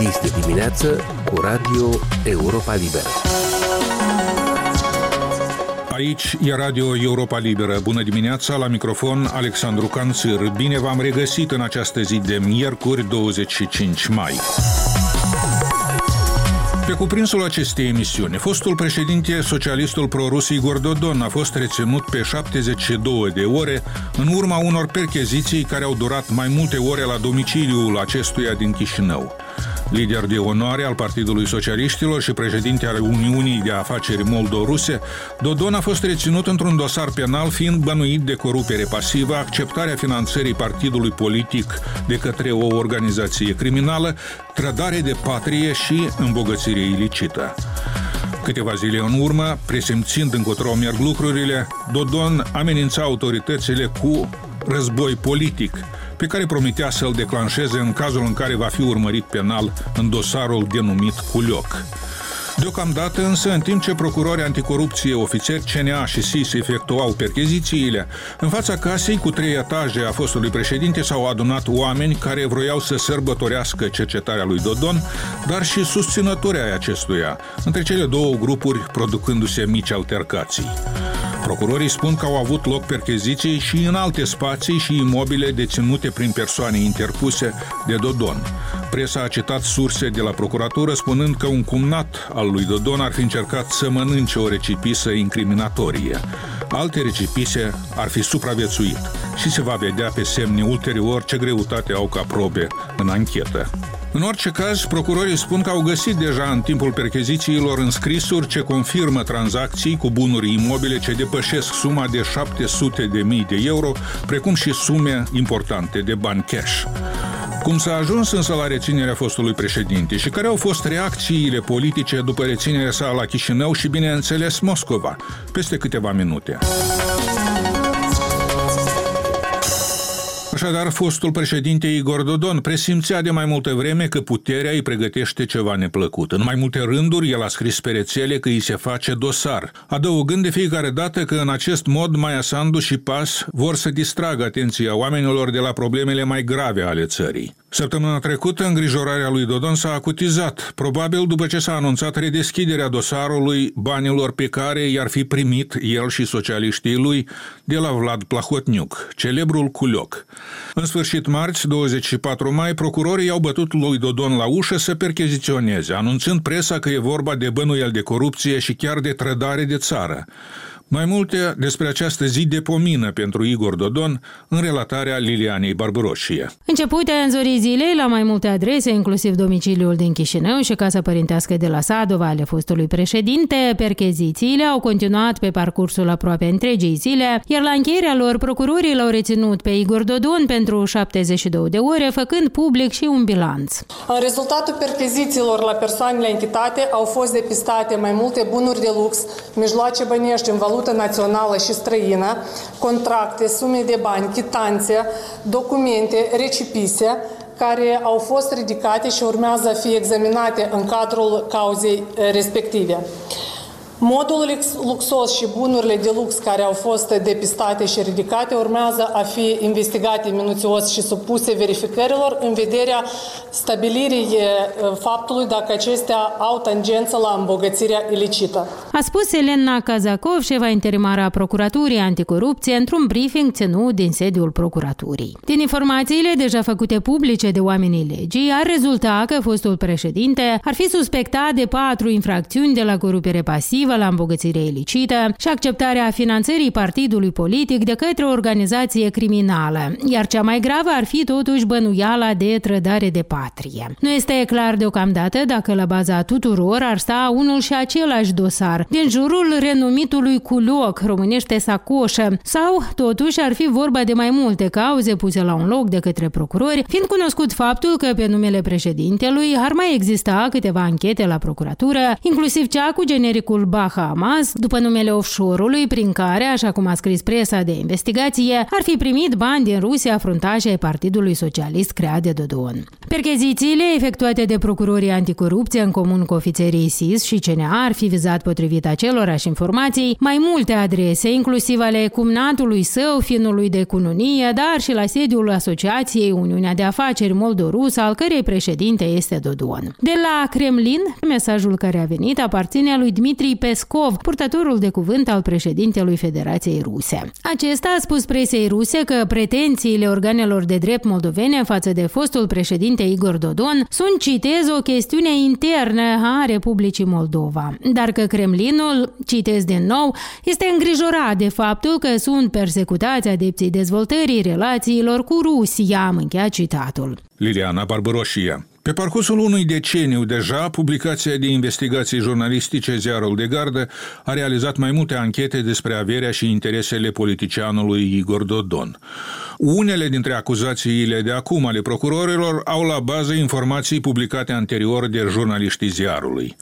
Dis de dimineață cu Radio Europa Liberă. Aici e Radio Europa Liberă. Bună dimineața, la microfon Alexandru Canțir. Bine v-am regăsit în această zi de miercuri 25 mai. Pe cuprinsul acestei emisiuni, fostul președinte socialistul prorus Igor Dodon a fost reținut pe 72 de ore în urma unor percheziții care au durat mai multe ore la domiciliul acestuia din Chișinău lider de onoare al Partidului Socialiștilor și președinte al Uniunii de Afaceri Moldo-Ruse, Dodon a fost reținut într-un dosar penal fiind bănuit de corupere pasivă, acceptarea finanțării partidului politic de către o organizație criminală, trădare de patrie și îmbogățire ilicită. Câteva zile în urmă, presimțind încotro merg lucrurile, Dodon amenința autoritățile cu război politic – pe care promitea să-l declanșeze în cazul în care va fi urmărit penal în dosarul denumit Culioc. Deocamdată însă, în timp ce procurorii anticorupție, ofițeri CNA și SIS efectuau perchezițiile, în fața casei cu trei etaje a fostului președinte s-au adunat oameni care vroiau să sărbătorească cercetarea lui Dodon, dar și susținători ai acestuia, între cele două grupuri producându-se mici altercații. Procurorii spun că au avut loc percheziții și în alte spații și imobile deținute prin persoane interpuse de Dodon. Presa a citat surse de la procuratură spunând că un cumnat al lui Dodon ar fi încercat să mănânce o recipisă incriminatorie. Alte recipise ar fi supraviețuit și se va vedea pe semne ulterior ce greutate au ca probe în anchetă. În orice caz, procurorii spun că au găsit deja în timpul perchezițiilor înscrisuri ce confirmă tranzacții cu bunuri imobile ce depășesc suma de 700 de mii de euro, precum și sume importante de bani cash. Cum s-a ajuns însă la reținerea fostului președinte și care au fost reacțiile politice după reținerea sa la Chișinău și, bineînțeles, Moscova, peste câteva minute. Așadar, fostul președinte Igor Dodon presimțea de mai multă vreme că puterea îi pregătește ceva neplăcut. În mai multe rânduri, el a scris pe rețele că îi se face dosar, adăugând de fiecare dată că în acest mod Maia Sandu și PAS vor să distragă atenția oamenilor de la problemele mai grave ale țării. Săptămâna trecută, îngrijorarea lui Dodon s-a acutizat, probabil după ce s-a anunțat redeschiderea dosarului banilor pe care i-ar fi primit el și socialiștii lui de la Vlad Plahotniuc, celebrul Culioc. În sfârșit marți, 24 mai, procurorii i-au bătut lui Dodon la ușă să percheziționeze, anunțând presa că e vorba de bănuiel de corupție și chiar de trădare de țară. Mai multe despre această zi de pomină pentru Igor Dodon în relatarea Lilianei Barbaroșie. Începute în zorii zilei la mai multe adrese, inclusiv domiciliul din Chișinău și casa părintească de la Sadova ale fostului președinte, perchezițiile au continuat pe parcursul aproape întregii zile, iar la încheierea lor procurorii l-au reținut pe Igor Dodon pentru 72 de ore, făcând public și un bilanț. În rezultatul perchezițiilor la persoanele închitate au fost depistate mai multe bunuri de lux, mijloace bănești în valută valută națională și străină, contracte, sume de bani, chitanțe, documente, recipise, care au fost ridicate și urmează a fi examinate în cadrul cauzei respective. Modul luxos și bunurile de lux care au fost depistate și ridicate urmează a fi investigate minuțios și supuse verificărilor în vederea stabilirii faptului dacă acestea au tangență la îmbogățirea ilicită. A spus Elena Kazakov, șefa interimară a Procuraturii Anticorupție, într-un briefing ținut din sediul Procuraturii. Din informațiile deja făcute publice de oamenii legii, ar rezulta că fostul președinte ar fi suspectat de patru infracțiuni de la corupere pasivă la îmbogățire ilicită și acceptarea finanțării partidului politic de către o organizație criminală, iar cea mai gravă ar fi totuși bănuiala de trădare de patrie. Nu este clar deocamdată dacă la baza tuturor ar sta unul și același dosar, din jurul renumitului culoc, românește sacoșă, sau totuși ar fi vorba de mai multe cauze puse la un loc de către procurori, fiind cunoscut faptul că pe numele președintelui ar mai exista câteva anchete la procuratură, inclusiv cea cu genericul Bahamas, după numele offshore-ului prin care, așa cum a scris presa de investigație, ar fi primit bani din Rusia fruntași ai Partidului Socialist creat de Dodon. Perchezițiile efectuate de procurorii anticorupție în comun cu ofițerii SIS și CNA ar fi vizat potrivit acelorași informații mai multe adrese, inclusiv ale cumnatului său, finului de cununie, dar și la sediul Asociației Uniunea de Afaceri Moldorus, al cărei președinte este Dodon. De la Kremlin, mesajul care a venit aparține lui Dmitri Peskov, purtătorul de cuvânt al președintelui Federației Ruse. Acesta a spus presei ruse că pretențiile organelor de drept moldovene față de fostul președinte Igor Dodon sunt, citez, o chestiune internă a Republicii Moldova, dar că Kremlinul, citez din nou, este îngrijorat de faptul că sunt persecutați adepții dezvoltării relațiilor cu Rusia, am încheiat citatul. Liliana Barbaroșia pe parcursul unui deceniu deja, publicația de investigații jurnalistice Ziarul de Gardă a realizat mai multe anchete despre averea și interesele politicianului Igor Dodon. Unele dintre acuzațiile de acum ale procurorilor au la bază informații publicate anterior de jurnaliștii ziarului.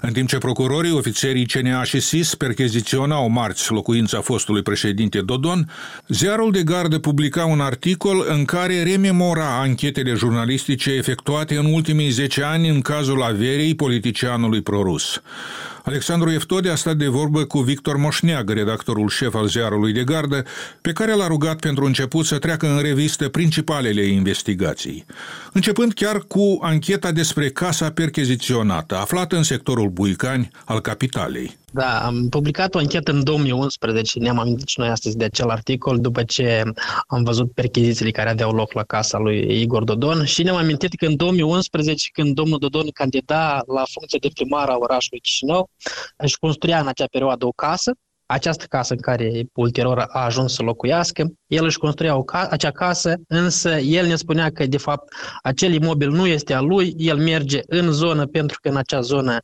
În timp ce procurorii, ofițerii CNA și SIS percheziționau marți locuința fostului președinte Dodon, Ziarul de Gardă publica un articol în care rememora anchetele jurnalistice efectuate în ultimii 10 ani în cazul averii politicianului prorus. Alexandru Eftode a stat de vorbă cu Victor Moșneagă, redactorul șef al ziarului de gardă, pe care l-a rugat pentru început să treacă în revistă principalele investigații, începând chiar cu ancheta despre casa percheziționată, aflată în sectorul Buicani al capitalei. Da, am publicat o anchetă în 2011, ne-am amintit și noi astăzi de acel articol, după ce am văzut perchezițiile care aveau loc la casa lui Igor Dodon și ne-am amintit că în 2011, când domnul Dodon candida la funcție de primar a orașului Chișinău, își construia în acea perioadă o casă, această casă în care ulterior a ajuns să locuiască, el își construia o ca- acea casă, însă el ne spunea că de fapt acel imobil nu este al lui, el merge în zonă pentru că în acea zonă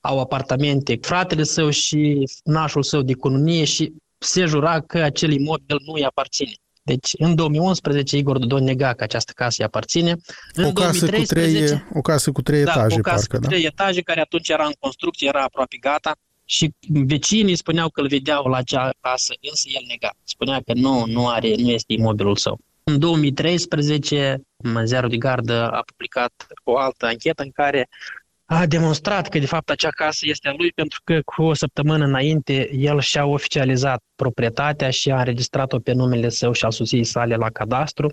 au apartamente fratele său și nașul său de cununie și se jura că acel imobil nu îi aparține. Deci, în 2011, Igor Dodon nega că această casă îi aparține. În o, casă 2013, cu trei, o casă cu trei da, etaje, o casă parcă, cu da? trei etaje, care atunci era în construcție, era aproape gata și vecinii spuneau că îl vedeau la acea casă, însă el nega. Spunea că nu, nu, are, nu este imobilul său. În 2013, Ziarul de Gardă a publicat o altă anchetă în care a demonstrat că de fapt acea casă este a lui pentru că cu o săptămână înainte el și-a oficializat proprietatea și a înregistrat-o pe numele său și al soției sale la cadastru.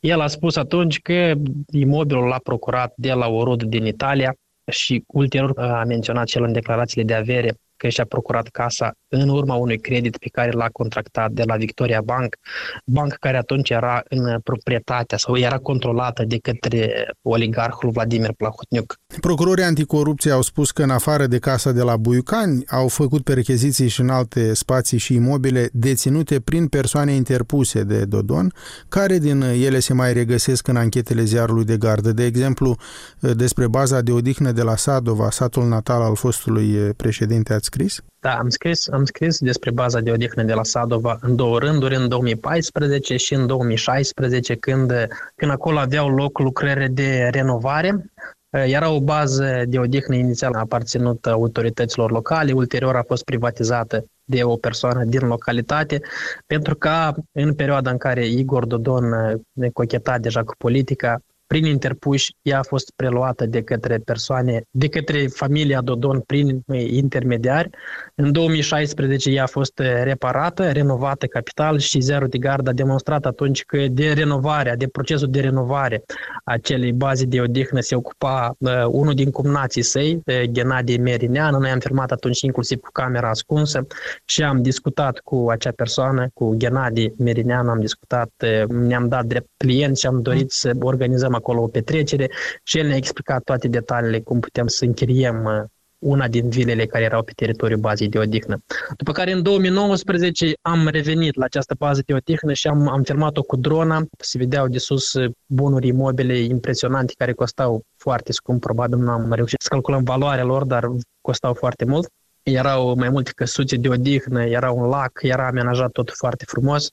El a spus atunci că imobilul l-a procurat de la o rudă din Italia și ulterior a menționat cel în declarațiile de avere că și-a procurat casa în urma unui credit pe care l-a contractat de la Victoria Bank, bancă care atunci era în proprietatea sau era controlată de către oligarhul Vladimir Plahotniuc. Procurorii anticorupție au spus că în afară de casa de la Buiucani au făcut percheziții și în alte spații și imobile deținute prin persoane interpuse de Dodon, care din ele se mai regăsesc în anchetele ziarului de gardă. De exemplu, despre baza de odihnă de la Sadova, satul natal al fostului președinte, ați scris? Da, am scris, am scris despre baza de odihnă de la Sadova în două rânduri, în 2014 și în 2016, când, când acolo aveau loc lucrări de renovare. Era o bază de odihnă inițial aparținut autorităților locale, ulterior a fost privatizată de o persoană din localitate, pentru că în perioada în care Igor Dodon ne cocheta deja cu politica, prin interpuși, ea a fost preluată de către persoane, de către familia Dodon prin intermediari. În 2016 ea a fost reparată, renovată capital și Zero de Gard a demonstrat atunci că de renovarea, de procesul de renovare a acelei baze de odihnă se ocupa uh, unul din cumnații săi, uh, Ghenadie Merinean. Noi am filmat atunci inclusiv cu camera ascunsă și am discutat cu acea persoană, cu Ghenadie Merinean, am discutat, uh, ne-am dat drept client și am dorit să organizăm acolo o petrecere și el ne-a explicat toate detaliile cum putem să închiriem uh, una din vilele care erau pe teritoriul bazei de odihnă. După care în 2019 am revenit la această bază de odihnă și am, am filmat-o cu drona. Se vedeau de sus uh, bunuri imobile impresionante care costau foarte scump, probabil nu am reușit să calculăm valoarea lor, dar costau foarte mult. Erau mai multe căsuțe de odihnă, era un lac, era amenajat tot foarte frumos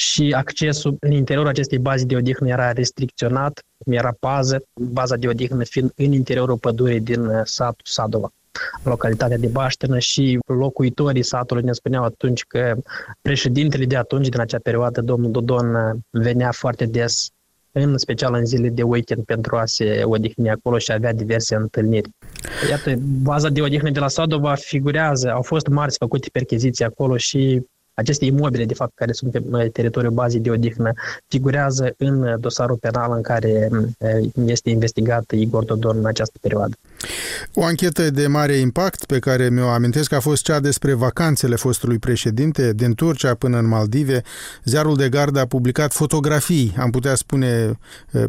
și accesul în interiorul acestei baze de odihnă era restricționat, era pază, baza de odihnă fiind în interiorul pădurii din uh, satul Sadova. localitatea de Baștenă și locuitorii satului ne spuneau atunci că președintele de atunci, din acea perioadă, domnul Dodon, venea foarte des în special în zile de weekend pentru a se odihni acolo și avea diverse întâlniri. Iată, baza de odihnă de la Sadova figurează, au fost marți făcute percheziții acolo și aceste imobile, de fapt, care sunt pe teritoriul bazei de odihnă, figurează în dosarul penal în care este investigat Igor Dodon în această perioadă. O anchetă de mare impact pe care mi-o amintesc a fost cea despre vacanțele fostului președinte din Turcia până în Maldive. Ziarul de gardă a publicat fotografii, am putea spune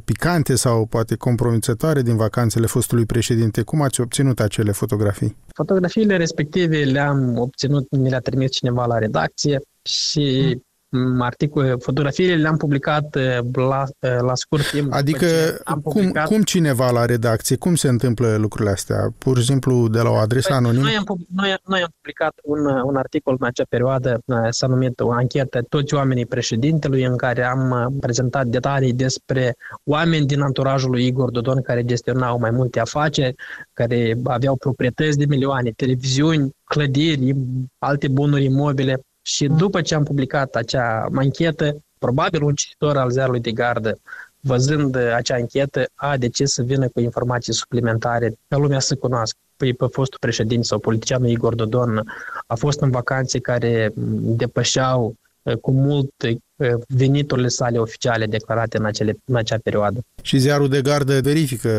picante sau poate compromițătoare din vacanțele fostului președinte. Cum ați obținut acele fotografii? Fotografiile respective le-am obținut, mi le-a trimis cineva la redacție și articole, fotografiile le-am publicat uh, la, uh, la scurt timp. Adică am cum, publicat... cum cineva la redacție, cum se întâmplă lucrurile astea? Pur și simplu de la o adresă păi, anonimă? Noi am, noi, noi am publicat un, un articol în acea perioadă, uh, s-a numit o anchetă Toți oamenii președintelui, în care am prezentat detalii despre oameni din anturajul lui Igor Dodon care gestionau mai multe afaceri, care aveau proprietăți de milioane, televiziuni, clădiri, alte bunuri imobile și după ce am publicat acea anchetă, probabil un cititor al ziarului de gardă, văzând acea anchetă, a decis să vină cu informații suplimentare ca lumea să cunoască. Păi pe fostul președinte sau politicianul Igor Dodon a fost în vacanțe care depășeau Eh, cu mult eh, veniturile sale oficiale declarate în, acele, în acea perioadă. Și ziarul de gardă verifică?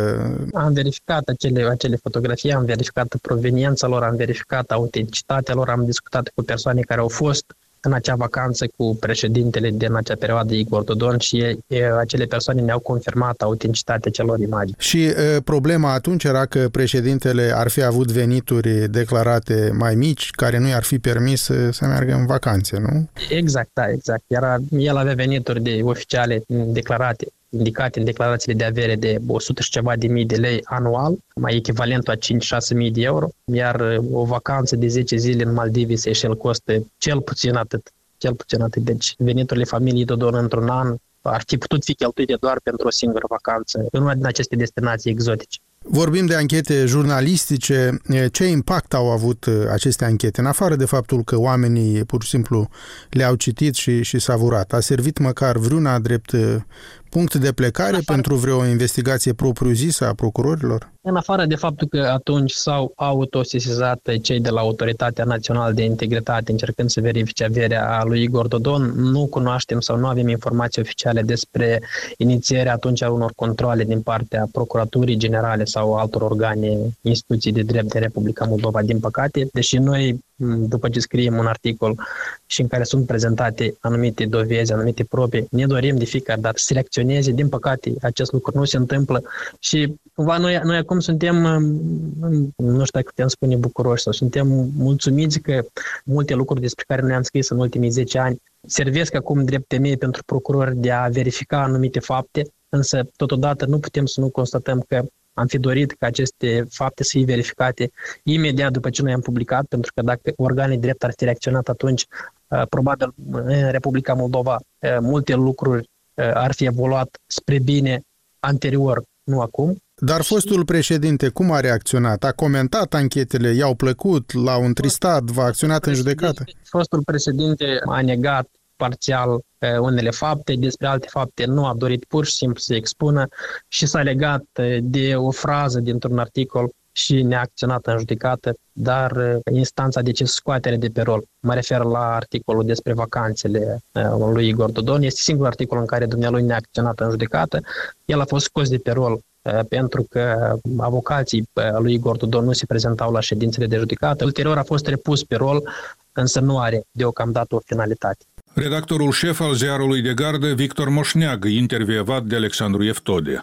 Am verificat acele, acele fotografii, am verificat proveniența lor, am verificat autenticitatea lor, am discutat cu persoane care au fost în acea vacanță cu președintele din acea perioadă, Igor Dodon, și e, e, acele persoane ne-au confirmat autenticitatea celor imagini. Și e, problema atunci era că președintele ar fi avut venituri declarate mai mici, care nu i-ar fi permis să, să meargă în vacanțe, nu? Exact, da, exact. Era, el avea venituri de oficiale declarate indicate în declarațiile de avere de 100 și ceva de mii de lei anual, mai echivalentul a 5-6 mii de euro, iar uh, o vacanță de 10 zile în Maldive Seychelles costă cel puțin atât. Cel puțin atât. Deci veniturile familiei Dodon într-un an ar fi putut fi cheltuite doar pentru o singură vacanță în una din aceste destinații exotice. Vorbim de anchete jurnalistice. Ce impact au avut uh, aceste anchete, în afară de faptul că oamenii pur și simplu le-au citit și, și savurat? A servit măcar vreuna drept uh, punct de plecare afară... pentru vreo investigație propriu-zisă a procurorilor? În afară de faptul că atunci s-au autosesizat cei de la Autoritatea Națională de Integritate încercând să verifice averea lui Igor Dodon, nu cunoaștem sau nu avem informații oficiale despre inițierea atunci a unor controle din partea Procuraturii Generale sau altor organe, instituții de drept de Republica Moldova, din păcate, deși noi după ce scriem un articol și în care sunt prezentate anumite dovezi, anumite probe, ne dorim de fiecare dată să reacționeze. Din păcate, acest lucru nu se întâmplă și cumva noi, noi acum suntem, nu știu dacă putem spune bucuroși sau suntem mulțumiți că multe lucruri despre care noi am scris în ultimii 10 ani servesc acum drept temei pentru procurori de a verifica anumite fapte, însă totodată nu putem să nu constatăm că am fi dorit ca aceste fapte să fie verificate imediat după ce noi am publicat, pentru că dacă organele drept ar fi reacționat atunci, uh, probabil în Republica Moldova uh, multe lucruri uh, ar fi evoluat spre bine anterior, nu acum. Dar fostul președinte cum a reacționat? A comentat anchetele, i-au plăcut, l-au întristat, v-a acționat în judecată? Fostul președinte a negat parțial unele fapte, despre alte fapte nu a dorit pur și simplu să expună și s-a legat de o frază dintr-un articol și neacționată în judecată, dar instanța a decis scoatere de pe rol. Mă refer la articolul despre vacanțele lui Igor Dodon. Este singurul articol în care dumnealui neacționat în judecată. El a fost scos de pe rol pentru că avocații lui Igor Dodon nu se prezentau la ședințele de judecată. Ulterior a fost repus pe rol, însă nu are deocamdată o finalitate. Redactorul șef al ziarului de gardă, Victor Moșneag, intervievat de Alexandru Eftode.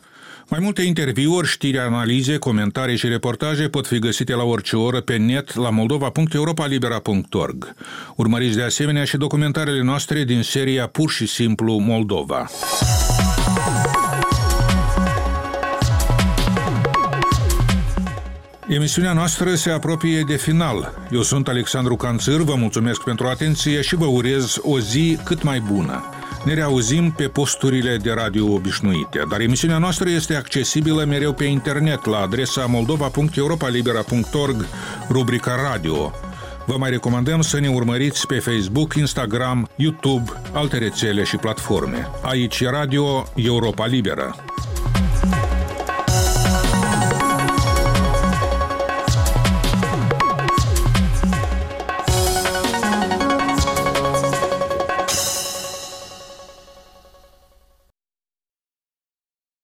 Mai multe interviuri, știri, analize, comentarii și reportaje pot fi găsite la orice oră pe net la moldova.europalibera.org. Urmăriți de asemenea și documentarele noastre din seria Pur și simplu Moldova. Emisiunea noastră se apropie de final. Eu sunt Alexandru Canțâr, vă mulțumesc pentru atenție și vă urez o zi cât mai bună. Ne reauzim pe posturile de radio obișnuite, dar emisiunea noastră este accesibilă mereu pe internet la adresa moldova.europalibera.org, rubrica radio. Vă mai recomandăm să ne urmăriți pe Facebook, Instagram, YouTube, alte rețele și platforme. Aici e Radio Europa Liberă.